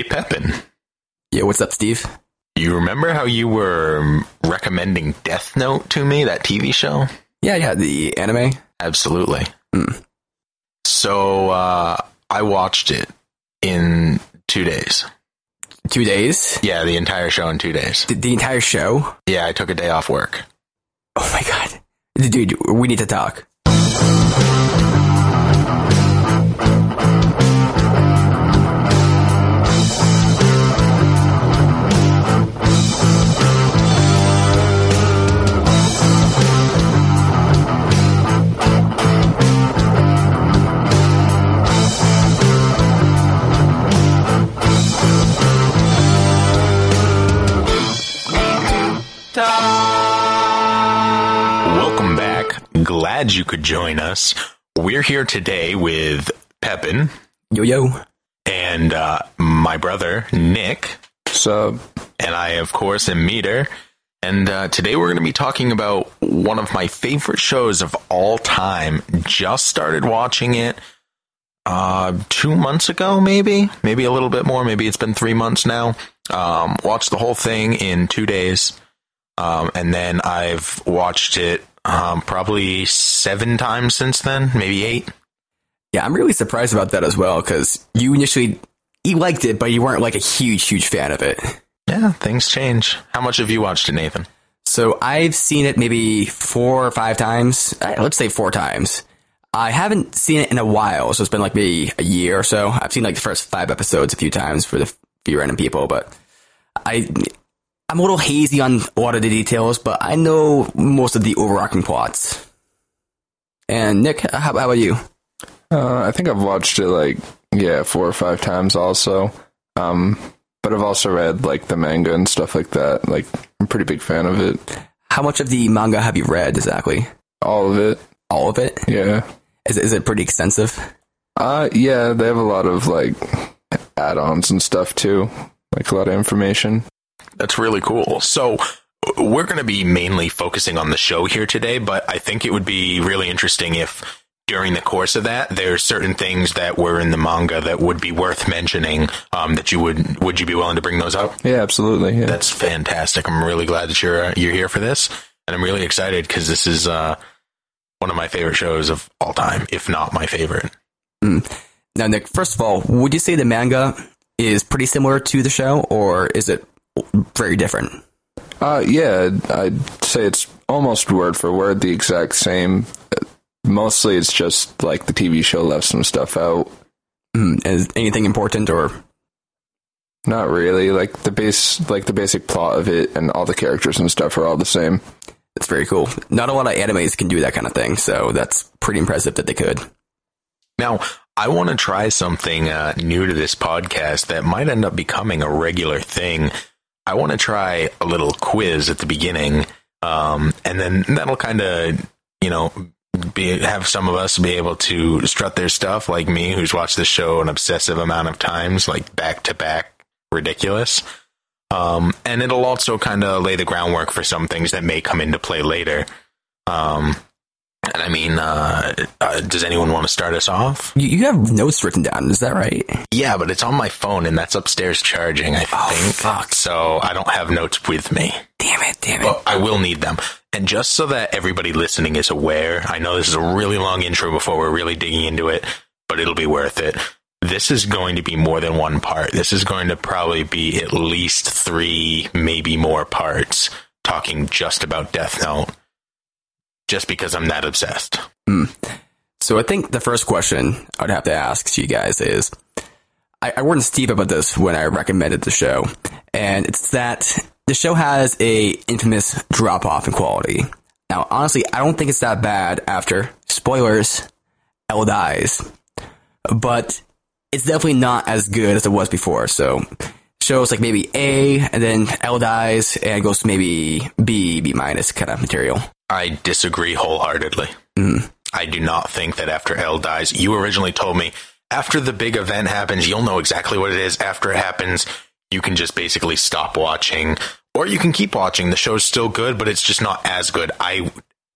Hey, Pepin. Yeah, what's up, Steve? You remember how you were recommending Death Note to me, that TV show? Yeah, yeah, the anime. Absolutely. Mm. So, uh, I watched it in two days. Two days? Yeah, the entire show in two days. The, the entire show? Yeah, I took a day off work. Oh my god. Dude, we need to talk. Glad you could join us. We're here today with Pepin Yo yo. and uh, my brother, Nick. So, and I, of course, am Meader. And uh, today we're going to be talking about one of my favorite shows of all time. Just started watching it uh, two months ago, maybe, maybe a little bit more. Maybe it's been three months now. Um, watched the whole thing in two days, um, and then I've watched it um, probably seven times since then, maybe eight. Yeah, I'm really surprised about that as well, because you initially you liked it, but you weren't like a huge, huge fan of it. Yeah, things change. How much have you watched it, Nathan? So I've seen it maybe four or five times. Let's say four times. I haven't seen it in a while, so it's been like maybe a year or so. I've seen like the first five episodes a few times for the few random people, but I I'm a little hazy on a lot of the details, but I know most of the overarching plots. And Nick, how, about you? uh, I think I've watched it like, yeah, four or five times also. Um, but I've also read like the manga and stuff like that. Like, I'm a pretty big fan of it. How much of the manga have you read exactly? All of it. All of it? Yeah. Is, is it pretty extensive? Uh, yeah, they have a lot of like add ons and stuff too. Like a lot of information. That's really cool. So we're going to be mainly focusing on the show here today, but I think it would be really interesting if during the course of that, there's certain things that were in the manga that would be worth mentioning. Um, that you would would you be willing to bring those up? Yeah, absolutely. Yeah. That's fantastic. I'm really glad that you're uh, you're here for this, and I'm really excited because this is uh, one of my favorite shows of all time, if not my favorite. Now, Nick, first of all, would you say the manga is pretty similar to the show, or is it very different? Uh, yeah, I'd say it's almost word for word the exact same. Mostly it's just like the TV show left some stuff out. Mm, is anything important, or Not really. Like the base, like the basic plot of it and all the characters and stuff are all the same. that's very cool. Not a lot of animes can do that kind of thing, so that's pretty impressive that they could. Now, I want to try something uh, new to this podcast that might end up becoming a regular thing. I want to try a little quiz at the beginning, um, and then that'll kind of, you know, be, have some of us be able to strut their stuff, like me, who's watched the show an obsessive amount of times, like back to back, ridiculous. Um, and it'll also kind of lay the groundwork for some things that may come into play later. Um, and I mean, uh, uh, does anyone want to start us off? You, you have notes written down, is that right? Yeah, but it's on my phone and that's upstairs charging, I think. fuck. So I don't have notes with me. Damn it, damn it. But I will need them. And just so that everybody listening is aware, I know this is a really long intro before we're really digging into it, but it'll be worth it. This is going to be more than one part. This is going to probably be at least three, maybe more parts, talking just about Death Note. Just because I'm that obsessed. Hmm. So I think the first question I would have to ask you guys is, I, I warned Steve about this when I recommended the show, and it's that the show has a infamous drop off in quality. Now, honestly, I don't think it's that bad after spoilers. L dies, but it's definitely not as good as it was before. So shows like maybe A, and then L dies, and goes to maybe B, B minus kind of material. I disagree wholeheartedly. Mm. I do not think that after L dies, you originally told me after the big event happens, you'll know exactly what it is. After it happens, you can just basically stop watching, or you can keep watching. The show's still good, but it's just not as good. I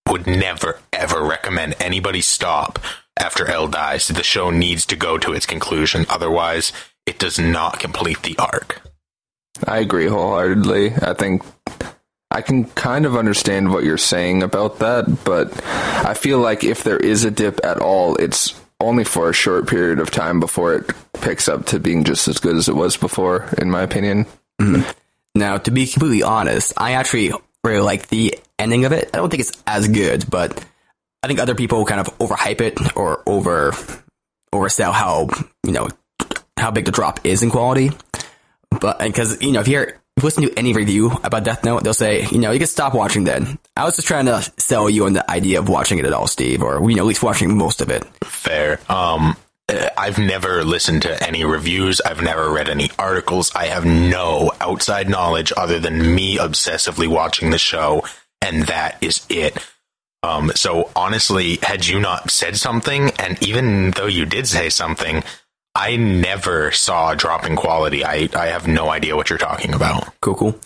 would never, ever recommend anybody stop after L dies. The show needs to go to its conclusion. Otherwise, it does not complete the arc. I agree wholeheartedly. I think I can kind of understand what you're saying about that, but I feel like if there is a dip at all, it's only for a short period of time before it picks up to being just as good as it was before, in my opinion. Mm-hmm. Now, to be completely honest, I actually really like the ending of it. I don't think it's as good, but I think other people kind of overhype it or over oversell how you know how big the drop is in quality. But because you know if you're listen to any review about Death Note, they'll say you know you can stop watching then. I was just trying to sell you on the idea of watching it at all, Steve, or you know at least watching most of it. Fair. Um, uh, I've never listened to any reviews. I've never read any articles. I have no outside knowledge other than me obsessively watching the show, and that is it. Um, so honestly, had you not said something, and even though you did say something, I never saw a drop in quality. I, I have no idea what you're talking about. Cool, cool.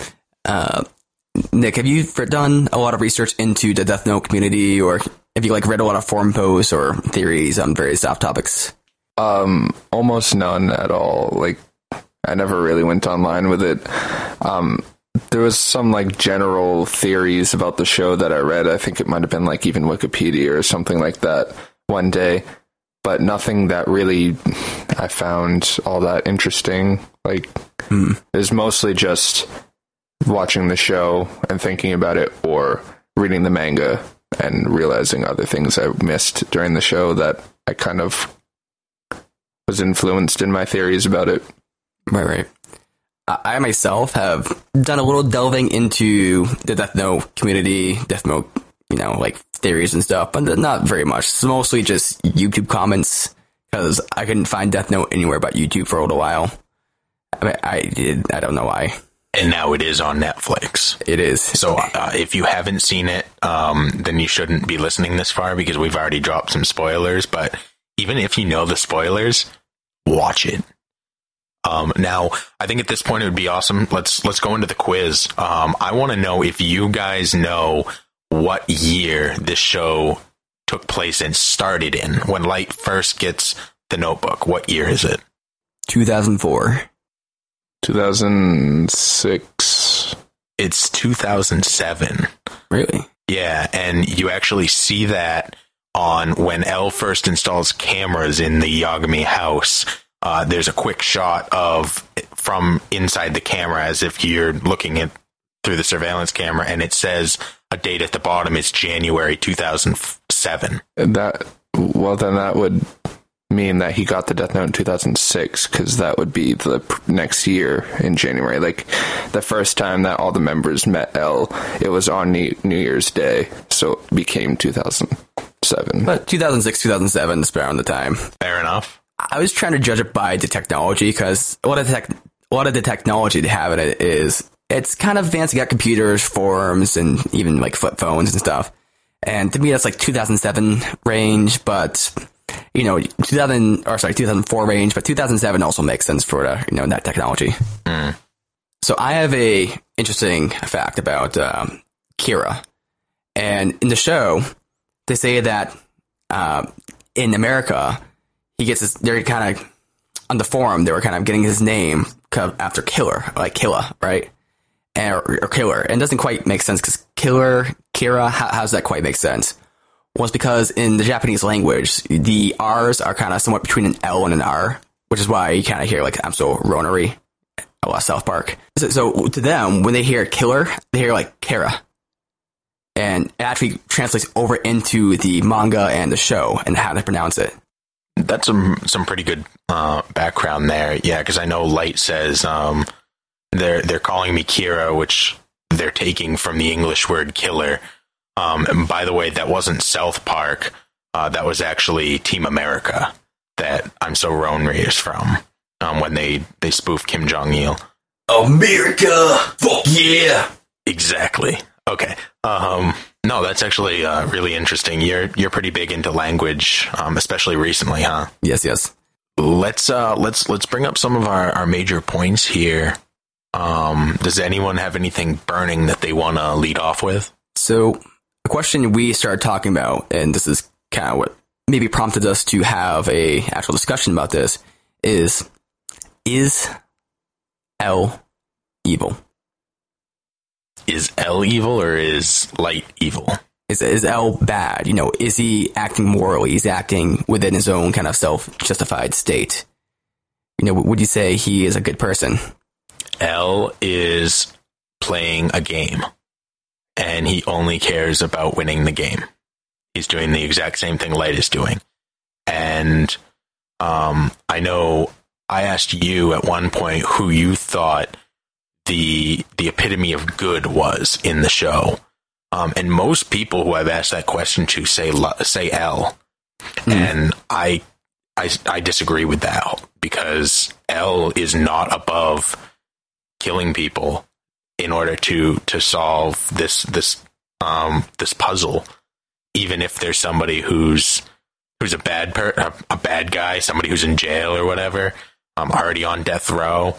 Uh, Nick, have you done a lot of research into the Death Note community, or have you like read a lot of forum posts or theories on various off topics? Um, almost none at all. Like, I never really went online with it. Um, there was some like general theories about the show that I read. I think it might have been like even Wikipedia or something like that one day, but nothing that really I found all that interesting. Like, hmm. it was mostly just watching the show and thinking about it or reading the manga and realizing other things I missed during the show that I kind of was influenced in my theories about it. Right, right. I I myself have done a little delving into the Death Note community, Death Note, you know, like theories and stuff, but not very much. It's mostly just YouTube comments because I couldn't find Death Note anywhere but YouTube for a little while. I, mean, I did. I don't know why. And now it is on Netflix. It is. So uh, if you haven't seen it, um, then you shouldn't be listening this far because we've already dropped some spoilers. But even if you know the spoilers, watch it. Um, now, I think at this point it would be awesome. Let's let's go into the quiz. Um, I want to know if you guys know what year this show took place and started in. When Light first gets the Notebook, what year is it? 2004. 2006. It's 2007. Really? Yeah, and you actually see that on when L first installs cameras in the Yagami house. Uh, there's a quick shot of from inside the camera as if you're looking at through the surveillance camera, and it says a date at the bottom is January 2007. That well, then that would mean that he got the Death Note in 2006 because that would be the p- next year in January. Like the first time that all the members met L, it was on New, New Year's Day, so it became 2007. But 2006, 2007 is around the time. Fair enough. I was trying to judge it by the technology because a the tech, a lot of the technology they have in it is it's kind of advanced. You got computers, forums, and even like flip phones and stuff. And to me, that's like 2007 range, but you know, 2000 or sorry, 2004 range, but 2007 also makes sense for uh, you know that technology. So I have a interesting fact about um, Kira, and in the show, they say that uh, in America, he gets his. They're kind of on the forum. They were kind of getting his name after Killer, like Killa, right? Or, Killer, and it doesn't quite make sense because Killer, Kira, how, how does that quite make sense? Well, it's because in the Japanese language, the R's are kind of somewhat between an L and an R, which is why you kind of hear like I'm so ronery, a lot South Park. So, so to them, when they hear killer, they hear like Kara. And it actually translates over into the manga and the show and how they pronounce it. That's some some pretty good uh, background there. Yeah, because I know Light says um, they're they're calling me Kira, which they're taking from the English word killer. Um, and by the way, that wasn't South Park. Uh, that was actually Team America that I'm so Ronry is from. Um, when they they spoof Kim Jong Il. America, fuck yeah! Exactly. Okay. Um, no, that's actually uh, really interesting. You're you're pretty big into language, um, especially recently, huh? Yes, yes. let's uh let's let's bring up some of our our major points here um does anyone have anything burning that they want to lead off with So, a question we started talking about, and this is kind of what maybe prompted us to have a actual discussion about this, is is L evil? Is L evil or is light evil? Is is L bad? You know, is he acting morally? He's acting within his own kind of self justified state. You know, would you say he is a good person? L is playing a game and he only cares about winning the game. He's doing the exact same thing Light is doing. And um, I know I asked you at one point who you thought the the epitome of good was in the show. Um, and most people who I've asked that question to say say L, mm. and I, I I disagree with that because L is not above killing people in order to to solve this this um this puzzle even if there's somebody who's who's a bad per a, a bad guy somebody who's in jail or whatever um already on death row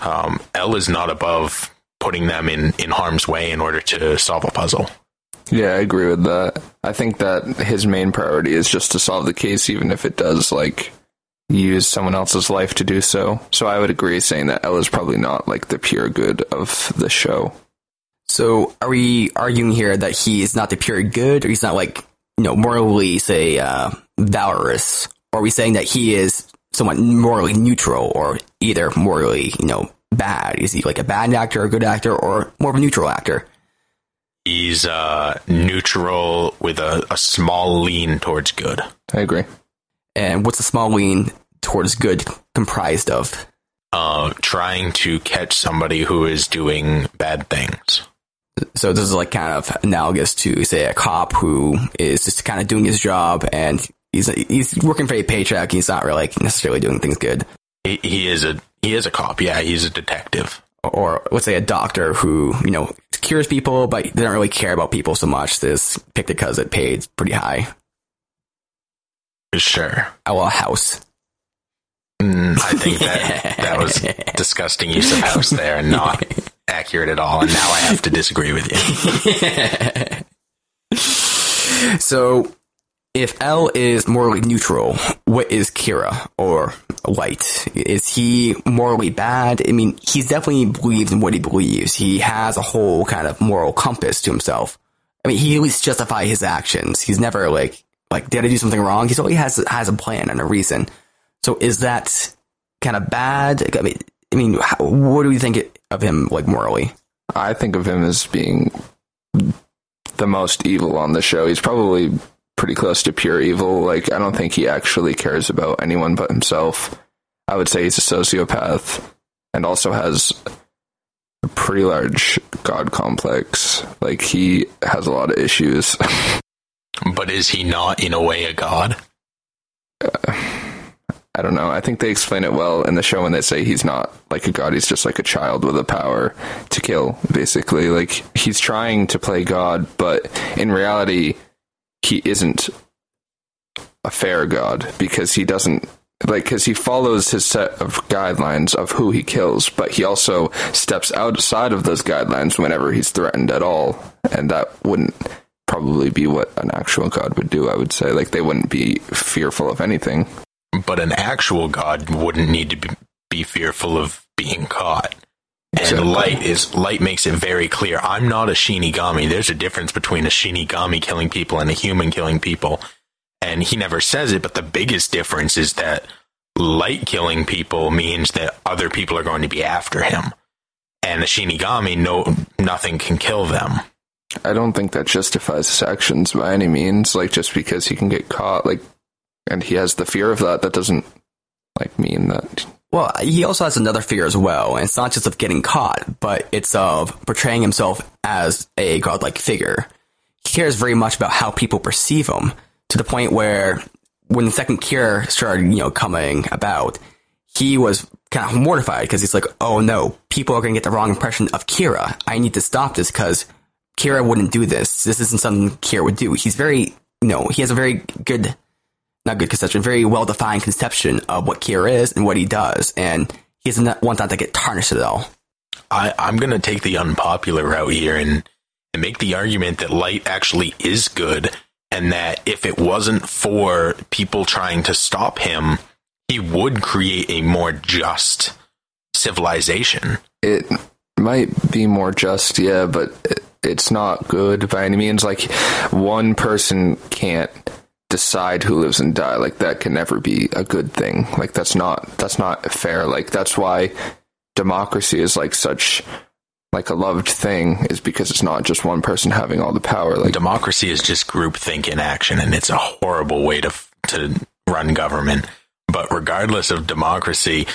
um L is not above putting them in in harm's way in order to solve a puzzle yeah, I agree with that. I think that his main priority is just to solve the case, even if it does like use someone else's life to do so. So I would agree saying that L is probably not like the pure good of the show. So are we arguing here that he is not the pure good, or he's not like you know morally say uh, valorous? Or are we saying that he is somewhat morally neutral, or either morally you know bad? Is he like a bad actor, a good actor, or more of a neutral actor? He's uh, neutral with a, a small lean towards good. I agree. And what's a small lean towards good comprised of? Uh, trying to catch somebody who is doing bad things. So this is like kind of analogous to say a cop who is just kind of doing his job and he's he's working for a paycheck. He's not really necessarily doing things good. He, he is a he is a cop. Yeah, he's a detective. Or let's say a doctor who you know cures people, but they don't really care about people so much. This picked it because it paid pretty high. Sure. Oh, a house. Mm, I think that that was disgusting use of house there and not accurate at all. And now I have to disagree with you. so, if L is morally neutral, what is Kira or Light? Is he morally bad? I mean, he's definitely believes in what he believes. He has a whole kind of moral compass to himself. I mean, he at least justify his actions. He's never like like, did I do something wrong? He's always has has a plan and a reason. So is that kind of bad? I mean, I mean, how, what do you think of him like morally? I think of him as being the most evil on the show. He's probably pretty close to pure evil. Like, I don't think he actually cares about anyone but himself. I would say he's a sociopath and also has a pretty large god complex. Like, he has a lot of issues. But is he not, in a way, a god? Uh, I don't know. I think they explain it well in the show when they say he's not like a god. He's just like a child with a power to kill, basically. Like, he's trying to play God, but in reality, he isn't a fair god because he doesn't like because he follows his set of guidelines of who he kills but he also steps outside of those guidelines whenever he's threatened at all and that wouldn't probably be what an actual god would do, I would say. Like, they wouldn't be fearful of anything. But an actual god wouldn't need to be, be fearful of being caught. And exactly. light is light makes it very clear. I'm not a Shinigami. There's a difference between a Shinigami killing people and a human killing people. And he never says it, but the biggest difference is that light killing people means that other people are going to be after him. And a Shinigami, no, nothing can kill them. I don't think that justifies his actions by any means. Like just because he can get caught, like, and he has the fear of that, that doesn't like mean that. Well, he also has another fear as well, and it's not just of getting caught, but it's of portraying himself as a godlike figure. He cares very much about how people perceive him, to the point where when the second Kira started, you know, coming about, he was kind of mortified because he's like, "Oh no, people are going to get the wrong impression of Kira. I need to stop this because Kira wouldn't do this. This isn't something Kira would do. He's very, you know, he has a very good, not good conception, very well defined conception of what Kira is and what he does, and he doesn't want that to get tarnished at all. I, I'm going to take the unpopular route here and, and make the argument that light actually is good, and that if it wasn't for people trying to stop him, he would create a more just civilization. It might be more just, yeah, but it, it's not good by any means. Like one person can't decide who lives and die. Like that can never be a good thing. Like that's not that's not fair. Like that's why democracy is like such like a loved thing is because it's not just one person having all the power. Like democracy is just groupthink in action, and it's a horrible way to to run government. But regardless of democracy,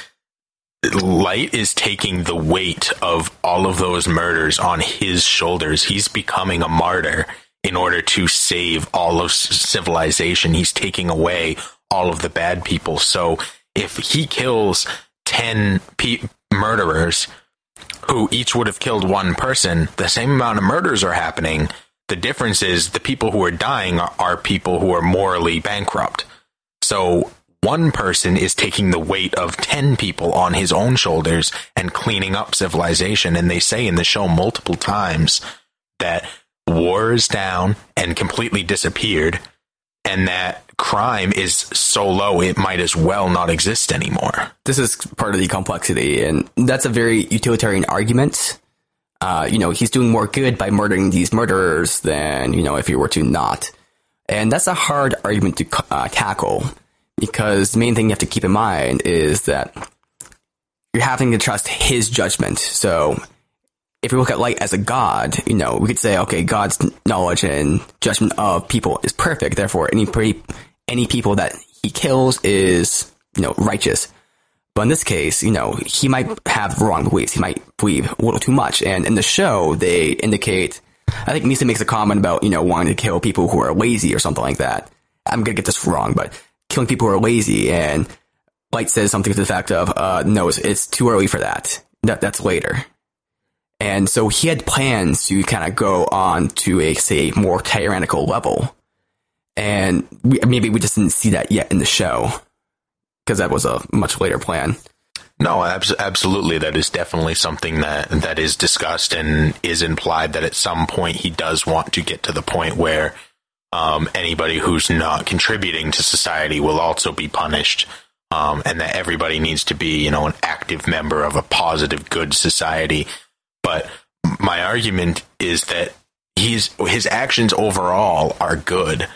Light is taking the weight of all of those murders on his shoulders. He's becoming a martyr in order to save all of civilization. He's taking away all of the bad people. So if he kills 10 pe- murderers who each would have killed one person, the same amount of murders are happening. The difference is the people who are dying are, are people who are morally bankrupt. So one person is taking the weight of 10 people on his own shoulders and cleaning up civilization. And they say in the show multiple times that war is down and completely disappeared, and that crime is so low it might as well not exist anymore. This is part of the complexity, and that's a very utilitarian argument. Uh, you know, he's doing more good by murdering these murderers than, you know, if he were to not. And that's a hard argument to uh, tackle because the main thing you have to keep in mind is that you're having to trust his judgment. So if we look at light as a god, you know, we could say, okay, God's knowledge and judgment of people is perfect. Therefore, any any people that he kills is, you know, righteous. But in this case, you know, he might have wrong beliefs. He might believe a little too much. And in the show, they indicate, I think Misa makes a comment about, you know, wanting to kill people who are lazy or something like that. I'm going to get this wrong, but killing people who are lazy. And Light says something to the fact of, uh, no, it's, it's too early for that. That, that's later. And so he had plans to kind of go on to a, say, more tyrannical level. And we, maybe we just didn't see that yet in the show because that was a much later plan. No, abs- absolutely. That is definitely something that that is discussed and is implied that at some point he does want to get to the point where um, anybody who's not contributing to society will also be punished, um, and that everybody needs to be, you know, an active member of a positive, good society. But my argument is that he's his actions overall are good.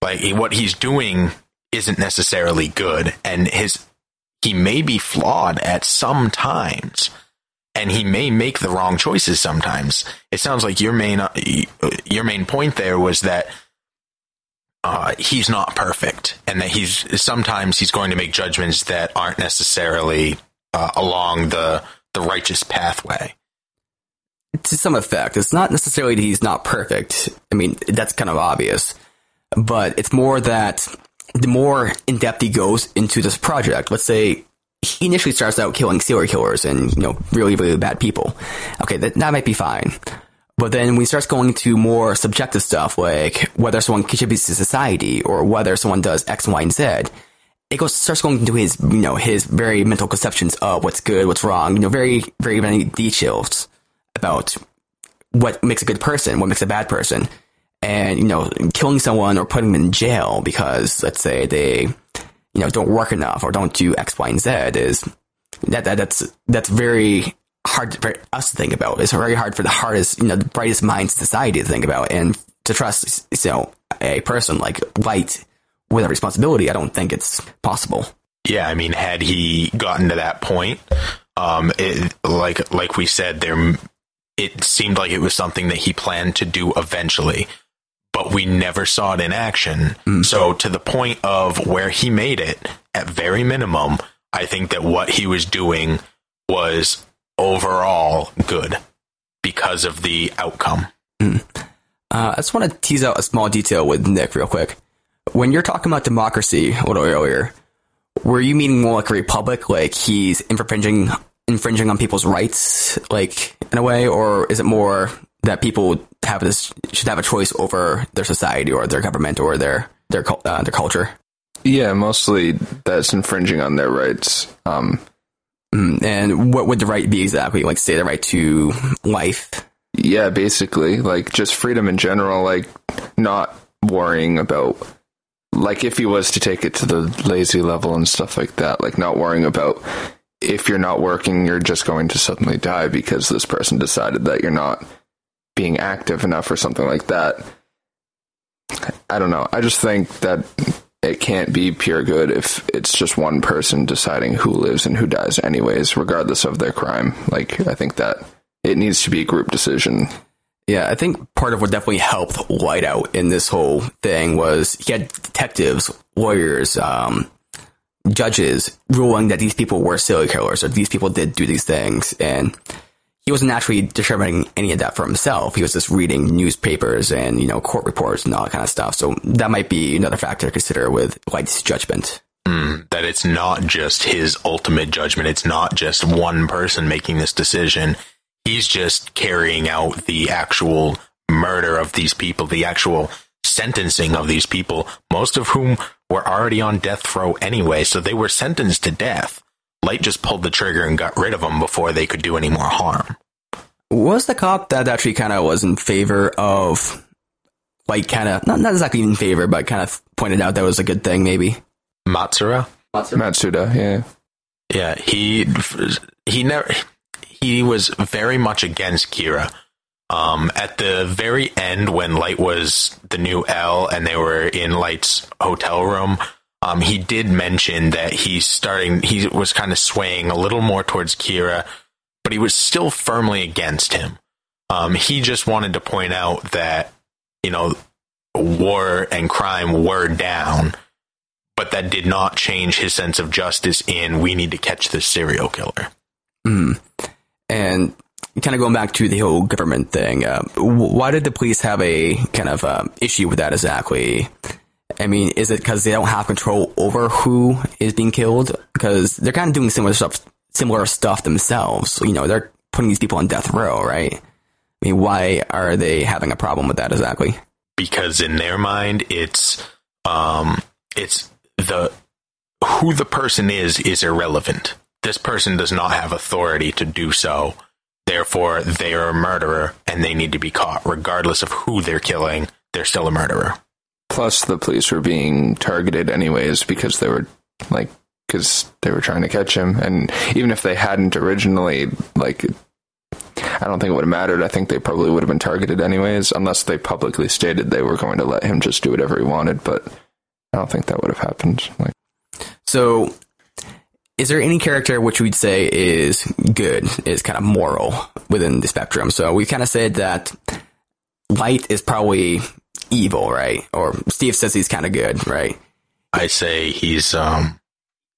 Like what he's doing isn't necessarily good, and his he may be flawed at some times, and he may make the wrong choices sometimes. It sounds like your main your main point there was that uh, he's not perfect, and that he's sometimes he's going to make judgments that aren't necessarily uh, along the the righteous pathway to some effect. It's not necessarily that he's not perfect. I mean, that's kind of obvious. But it's more that the more in depth he goes into this project, let's say he initially starts out killing serial killers and, you know, really, really bad people. Okay, that, that might be fine. But then when he starts going to more subjective stuff, like whether someone contributes to society or whether someone does X, Y, and Z, it goes starts going into his, you know, his very mental conceptions of what's good, what's wrong, you know, very, very many details about what makes a good person, what makes a bad person. And, you know, killing someone or putting them in jail because, let's say, they, you know, don't work enough or don't do X, Y, and Z is that, that that's that's very hard for us to think about. It's very hard for the hardest, you know, the brightest minds in society to think about and to trust, you know, a person like Light with a responsibility. I don't think it's possible. Yeah, I mean, had he gotten to that point, um, it, like like we said, there it seemed like it was something that he planned to do eventually, but we never saw it in action. Mm. So to the point of where he made it, at very minimum, I think that what he was doing was overall good because of the outcome. Mm. Uh, I just want to tease out a small detail with Nick real quick. When you're talking about democracy a little earlier, were you meaning more like a republic, like he's infringing infringing on people's rights, like in a way, or is it more that people have this should have a choice over their society or their government or their their uh, their culture? Yeah, mostly that's infringing on their rights. Um, mm, and what would the right be exactly? Like, say the right to life. Yeah, basically, like just freedom in general, like not worrying about like if he was to take it to the lazy level and stuff like that, like not worrying about if you're not working, you're just going to suddenly die because this person decided that you're not being active enough or something like that. I don't know. I just think that it can't be pure good if it's just one person deciding who lives and who dies anyways, regardless of their crime. Like I think that it needs to be a group decision. Yeah, I think part of what definitely helped Light out in this whole thing was he had detectives, lawyers, um, judges ruling that these people were serial killers or these people did do these things. And he wasn't actually determining any of that for himself. He was just reading newspapers and, you know, court reports and all that kind of stuff. So that might be another factor to consider with Light's judgment. Mm, that it's not just his ultimate judgment. It's not just one person making this decision. He's just carrying out the actual murder of these people, the actual sentencing of these people, most of whom were already on death row anyway, so they were sentenced to death. Light just pulled the trigger and got rid of them before they could do any more harm. Was the cop that actually kind of was in favor of, like, kind of, not, not exactly in favor, but kind of pointed out that was a good thing, maybe? Matsura? Matsuda, yeah. Yeah, he, he never, he was very much against Kira. Um, at the very end, when Light was the new L and they were in Light's hotel room, um, he did mention that he's starting, he was kind of swaying a little more towards Kira, but he was still firmly against him. Um, he just wanted to point out that, you know, war and crime were down, but that did not change his sense of justice in we need to catch this serial killer. Mm. And kind of going back to the whole government thing, uh, why did the police have a kind of uh, issue with that exactly? I mean, is it because they don't have control over who is being killed? Because they're kind of doing similar stuff, similar stuff themselves. You know, they're putting these people on death row, right? I mean, why are they having a problem with that exactly? Because in their mind, it's um, it's the who the person is is irrelevant. This person does not have authority to do so. Therefore, they are a murderer and they need to be caught, regardless of who they're killing. They're still a murderer. Plus, the police were being targeted anyways because they were like because they were trying to catch him, and even if they hadn't originally, like, I don't think it would have mattered. I think they probably would have been targeted anyways, unless they publicly stated they were going to let him just do whatever he wanted. But I don't think that would have happened. Like, so is there any character which we'd say is good, is kind of moral within the spectrum? So we kind of said that Light is probably evil, right? Or Steve says he's kind of good, right? I say he's, um,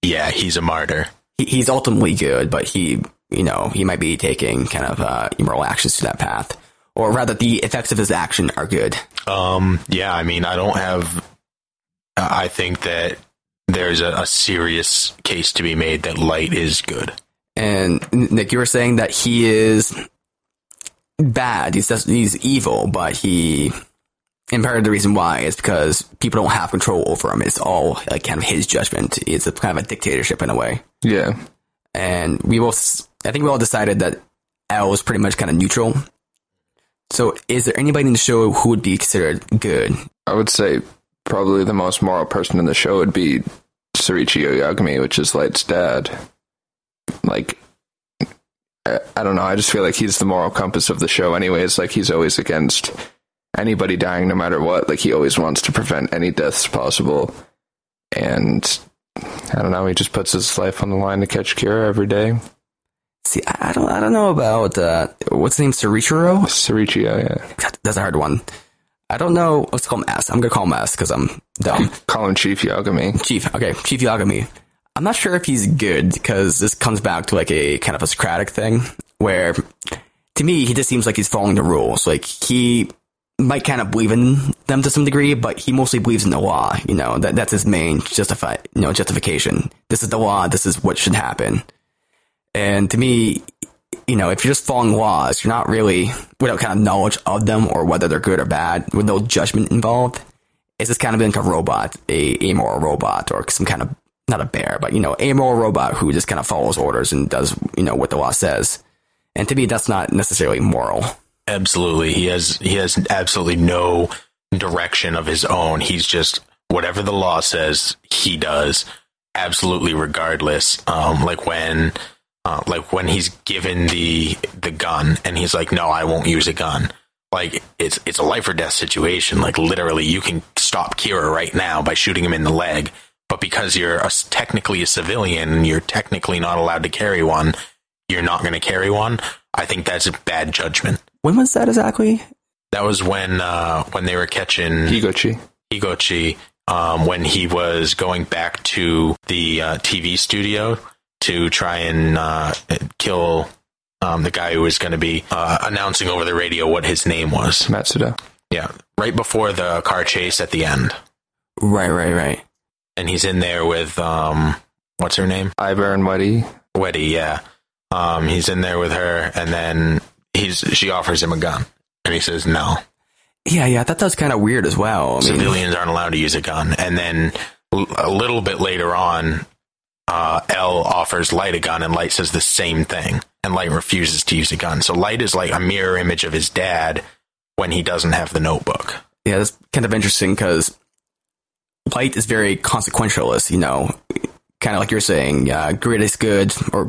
yeah, he's a martyr. He, he's ultimately good, but he, you know, he might be taking kind of uh, immoral actions to that path, or rather, the effects of his action are good. Um, yeah, I mean, I don't have. I think that there's a, a serious case to be made that Light is good. And Nick, you were saying that he is bad. He's just, he's evil, but he and part of the reason why is because people don't have control over him. It's all like kind of his judgment. It's a kind of a dictatorship in a way. yeah, And we both, I think we all decided that L is pretty much kind of neutral. So is there anybody in the show who would be considered good? I would say probably the most moral person in the show would be Sorichi Oyagami, which is Light's dad. Like, I, I don't know. I just feel like he's the moral compass of the show, anyways. Like, he's always against anybody dying no matter what. Like, he always wants to prevent any deaths possible. And I don't know. He just puts his life on the line to catch Kira every day. See, I don't, I don't know about, uh, what's his name? Sorichiro? Sorichi, yeah, yeah. That's a hard one. I don't know. Let's call him S. I'm gonna call him S because I'm dumb. Call him Chief Yagami. Chief. Okay, Chief Yagami. I'm not sure if he's good because this comes back to like a kind of a Socratic thing where to me he just seems like he's following the rules. Like he might kind of believe in them to some degree, but he mostly believes in the law. You know that that's his main justify you know justification. This is the law. This is what should happen. And to me, you know, if you're just following laws, you're not really without kind of knowledge of them or whether they're good or bad, with no judgment involved. It's just kind of like a robot, a amoral robot, or some kind of not a bear, but you know, amoral robot who just kind of follows orders and does you know what the law says. And to me, that's not necessarily moral. Absolutely, he has he has absolutely no direction of his own. He's just whatever the law says, he does absolutely regardless. Um, like when, uh, like when he's given the the gun and he's like, "No, I won't use a gun." Like it's it's a life or death situation. Like literally, you can stop Kira right now by shooting him in the leg, but because you're a, technically a civilian and you're technically not allowed to carry one, you're not going to carry one. I think that's a bad judgment. When was that exactly? That was when uh, when they were catching Higuchi. Higuchi um, when he was going back to the uh, TV studio to try and uh, kill um, the guy who was going to be uh, announcing over the radio what his name was. Matsuda. Yeah, right before the car chase at the end, Right, right, right. and he's in there with um, what's her name? Aiber and Wedy. Wedy. Yeah, um, he's in there with her, and then he's she offers him a gun, and he says no. Yeah, yeah. I thought that was kind of weird as well. I mean, civilians aren't allowed to use a gun. And then l- a little bit later on, uh, L offers Light a gun, and Light says the same thing, and Light refuses to use a gun. So Light is like a mirror image of his dad when he doesn't have the notebook. yeah, that's kind of interesting because Light is very consequentialist. You know, kind of like you're saying, uh, is good, or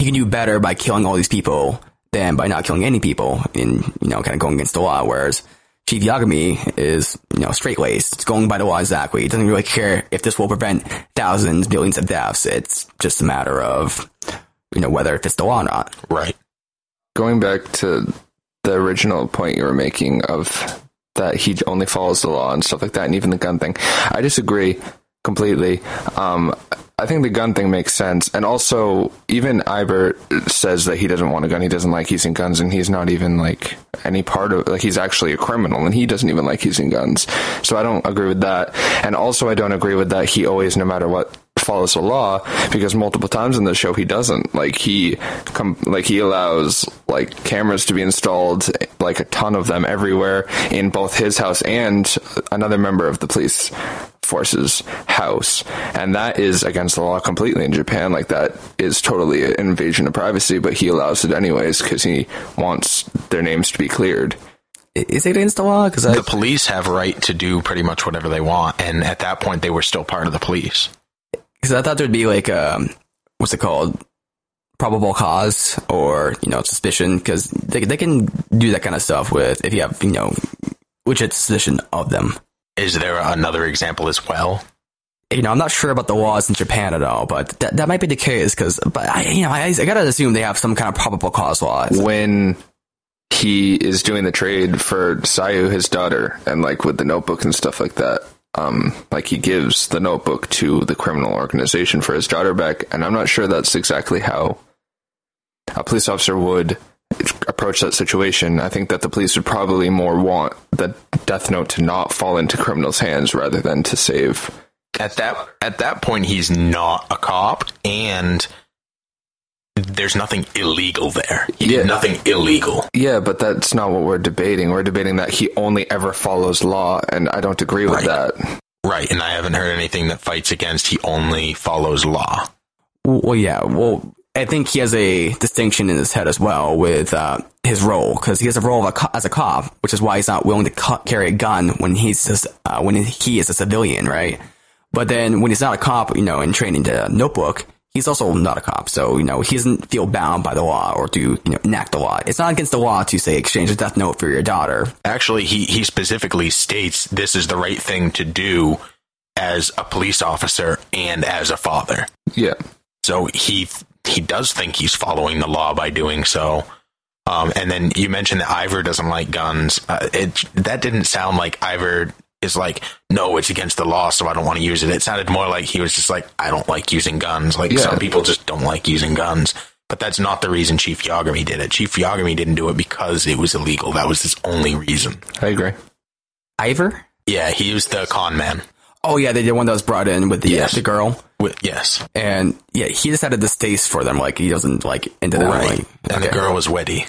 he can do better by killing all these people than by not killing any people, and you know, kind of going against the law. Whereas Chief Yagami is, you know, straight laced. It's going by the law exactly. He doesn't really care if this will prevent thousands, billions of deaths. It's just a matter of, you know, whether it fits the law or not. Right. Going back to the original point you were making of that he only follows the law and stuff like that, and even the gun thing, I disagree completely. Um, I think the gun thing makes sense, and also even Aiber says that he doesn't want a gun. He doesn't like using guns, and he's not even like any part of like he's actually a criminal, and he doesn't even like using guns. So I don't agree with that, and also I don't agree with that he always, no matter what, follows the law because multiple times in the show he doesn't like he come like he allows like cameras to be installed like a ton of them everywhere in both his house and another member of the police force's house and that is against the law completely in Japan like that is totally an invasion of privacy but he allows it anyways because he wants their names to be cleared Is it against the law? Because The police have right to do pretty much whatever they want, and at that point, they were still part of the police. Because I thought there'd be like um, what's it called, probable cause or you know suspicion. Because they they can do that kind of stuff with if you have you know legit suspicion of them. Is there another example as well? You know, I'm not sure about the laws in Japan at all, but that that might be the case. Because, but I, you know, I, I gotta assume they have some kind of probable cause law. when he is doing the trade for Sayu, his daughter, and like with the notebook and stuff like that. Um, like he gives the notebook to the criminal organization for his daughter back, and I'm not sure that's exactly how a police officer would approach that situation. I think that the police would probably more want the death note to not fall into criminals' hands rather than to save. at that at that point he's not a cop and there's nothing illegal there he Yeah. did nothing illegal Yeah, but that's not what we're debating. We're debating that he only ever follows law, and I don't agree with Right. that. right and i haven't heard anything that fights against he only follows law Well, yeah. Well, I think he has a distinction in his head as well with uh, his role because he has a role of a co- as a cop, which is why he's not willing to co- carry a gun when he's just, uh, when he is a civilian, right? But then when he's not a cop, you know, and training to notebook, he's also not a cop. So you know, he doesn't feel bound by the law or to you know enact the law. It's not against the law to say exchange a death note for your daughter. actually he he specifically states this is the right thing to do as a police officer and as a father Yeah. so he he does think he's following the law by doing so um, and then you mentioned that Ivor doesn't like guns. Uh, it that didn't sound like Ivor is like, no, it's against the law, so I don't want to use it. It sounded more like he was just like, I don't like using guns. Like Yeah. some people just don't like using guns. But that's not the reason Chief Yagami did it. Chief Yagami didn't do it because it was illegal. That was his only reason. I agree. Ivor? Yeah, he was the con man. Oh yeah, the, the one that was brought in with the Yes. uh, the girl. With, yes, And yeah, he just had a distaste for them. Like he doesn't like into them. right. Like, And the girl was Wedy.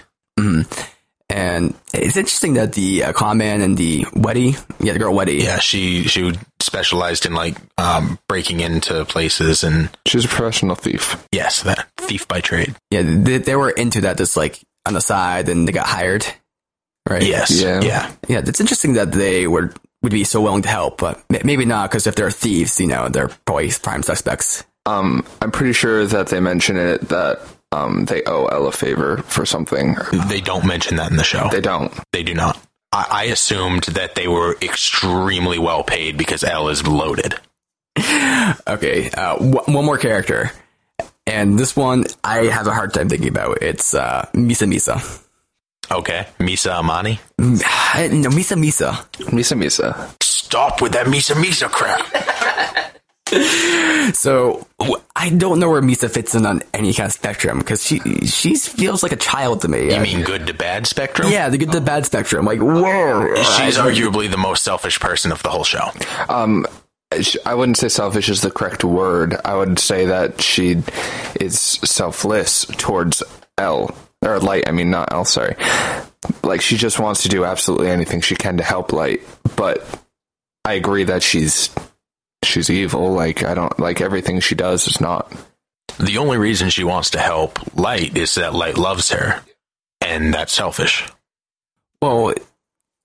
And it's interesting that the uh, con man and the Wedy, yeah, the girl Wedy, Yeah, she she specialized in like um, breaking into places and She's a professional thief. yes, that thief by trade. yeah, they, they were into that just like on the side, and they got hired, right? Yes, Yeah. yeah. yeah. It's interesting that they were would be so willing to help, but maybe not because if they're thieves, you know, they're probably prime suspects. Um, I'm pretty sure that they mention it that um, they owe L a favor for something. They don't mention that in the show. They don't. They do not. I, I assumed that they were extremely well paid because L is loaded. Okay, uh, w- one more character. And this one I have a hard time thinking about. It's uh, Misa Misa. Okay, Misa Amane. No, Misa Misa. Misa Misa. Stop with that Misa Misa crap. So I don't know where Misa fits in on any kind of spectrum because she she feels like a child to me. You mean good to bad spectrum? yeah, the good to bad spectrum. Like whoa, She's I- arguably the most selfish person of the whole show. Um, I wouldn't say selfish is the correct word. I would say that she is selfless towards L or Light. I mean, not L. Sorry. Like she just wants to do absolutely anything she can to help Light. But I agree that she's she's evil. Like I don't like everything she does is not. The only reason she wants to help Light is that Light loves her, and that's selfish. Well,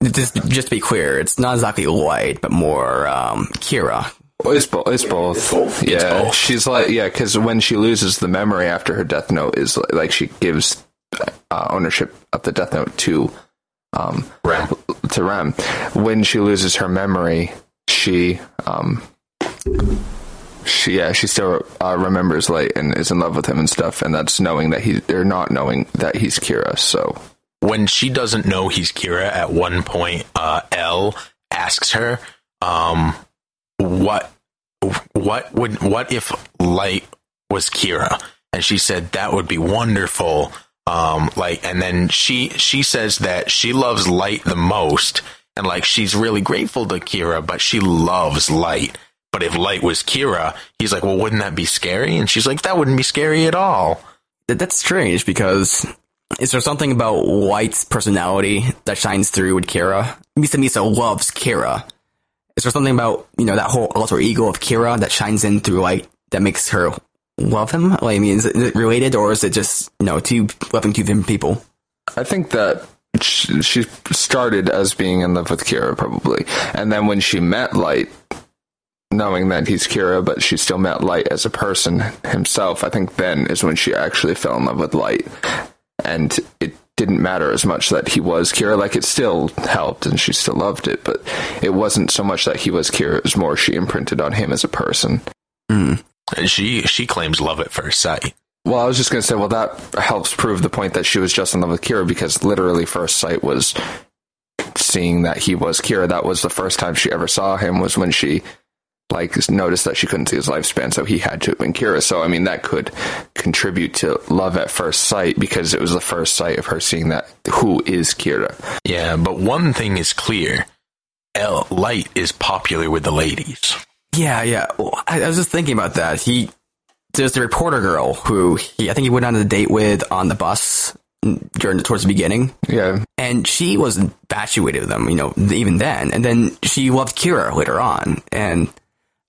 just just to be clear, it's not exactly Light, but more um, Kira. Well, It's both. It's both. Yeah, both. she's like yeah, because when she loses the memory after her death note is like, like she gives uh, ownership of the death note to um Rem. to Rem. When she loses her memory, she um she yeah she still uh, remembers Light and is in love with him and stuff, and that's knowing that he or not knowing that he's Kira. So when she doesn't know he's Kira, at one point, uh, L asks her, um, "What, what would, what if Light was Kira?" And she said that would be wonderful. Um, like, and then she she says that she loves Light the most, and like she's really grateful to Kira, but she loves Light. But if Light was Kira, he's like, "Well, wouldn't that be scary?" And she's like, "That wouldn't be scary at all." That's strange because is there something about Light's personality that shines through with Kira? Misa Misa loves Kira. Is there something about you know that whole alter ego of Kira that shines in through Light that makes her love him? Like, I mean, is it related or is it just you know two loving two different people? I think that she, she started as being in love with Kira, probably. And then when she met Light, knowing that he's Kira, but she still met Light as a person himself, I think then is when she actually fell in love with Light. And it didn't matter as much that he was Kira. Like, it still helped and she still loved it, but it wasn't so much that he was Kira, it was more she imprinted on him as a person. And she she claims love at first sight. Well, I was just going to say, well, that helps prove the point that she was just in love with Kira because literally first sight was seeing that he was Kira. That was the first time she ever saw him was when she like noticed that she couldn't see his lifespan, so he had to have been Kira. So I mean, that could contribute to love at first sight because it was the first sight of her seeing that who is Kira. Yeah, but one thing is clear. L Light is popular with the ladies. Yeah, yeah. Well, I, I was just thinking about that. He there's the reporter girl who he I think he went on a date with on the bus during towards the beginning. Yeah, and she was infatuated with him, you know, even then. And then she loved Kira later on. And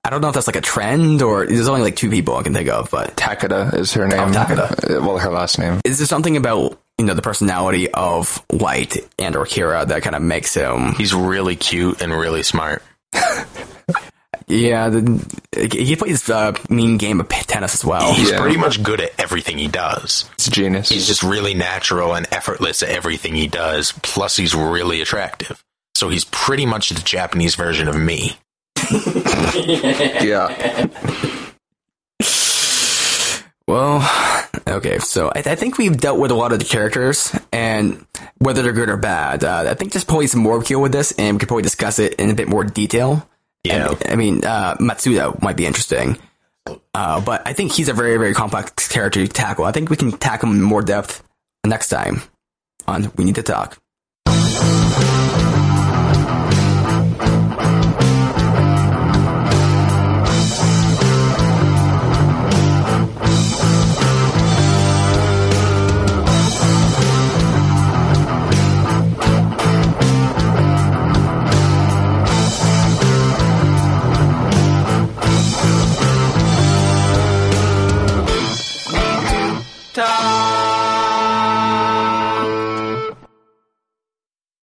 I don't know if that's like a trend or there's only like two people I can think of, but Takada is her name. Takada. Uh, Well, her last name. is there something about, you know, the personality of Light and or Kira that kind of makes him, He's really cute and really smart. yeah, the, he plays uh, mean game of tennis as well. He's Yeah. pretty much good at everything he does. It's genius. He's just really natural and effortless at everything he does. Plus, he's really attractive. So he's pretty much the Japanese version of me. yeah. Well, okay, so I, I think we've dealt with a lot of the characters and whether they're good or bad. Uh, I think there's probably some more appeal with this, and we could probably discuss it in a bit more detail. Yeah. I mean, uh, Matsuda might be interesting, uh, but I think he's a very, very complex character to tackle. I think we can tackle him in more depth next time on We Need to Talk.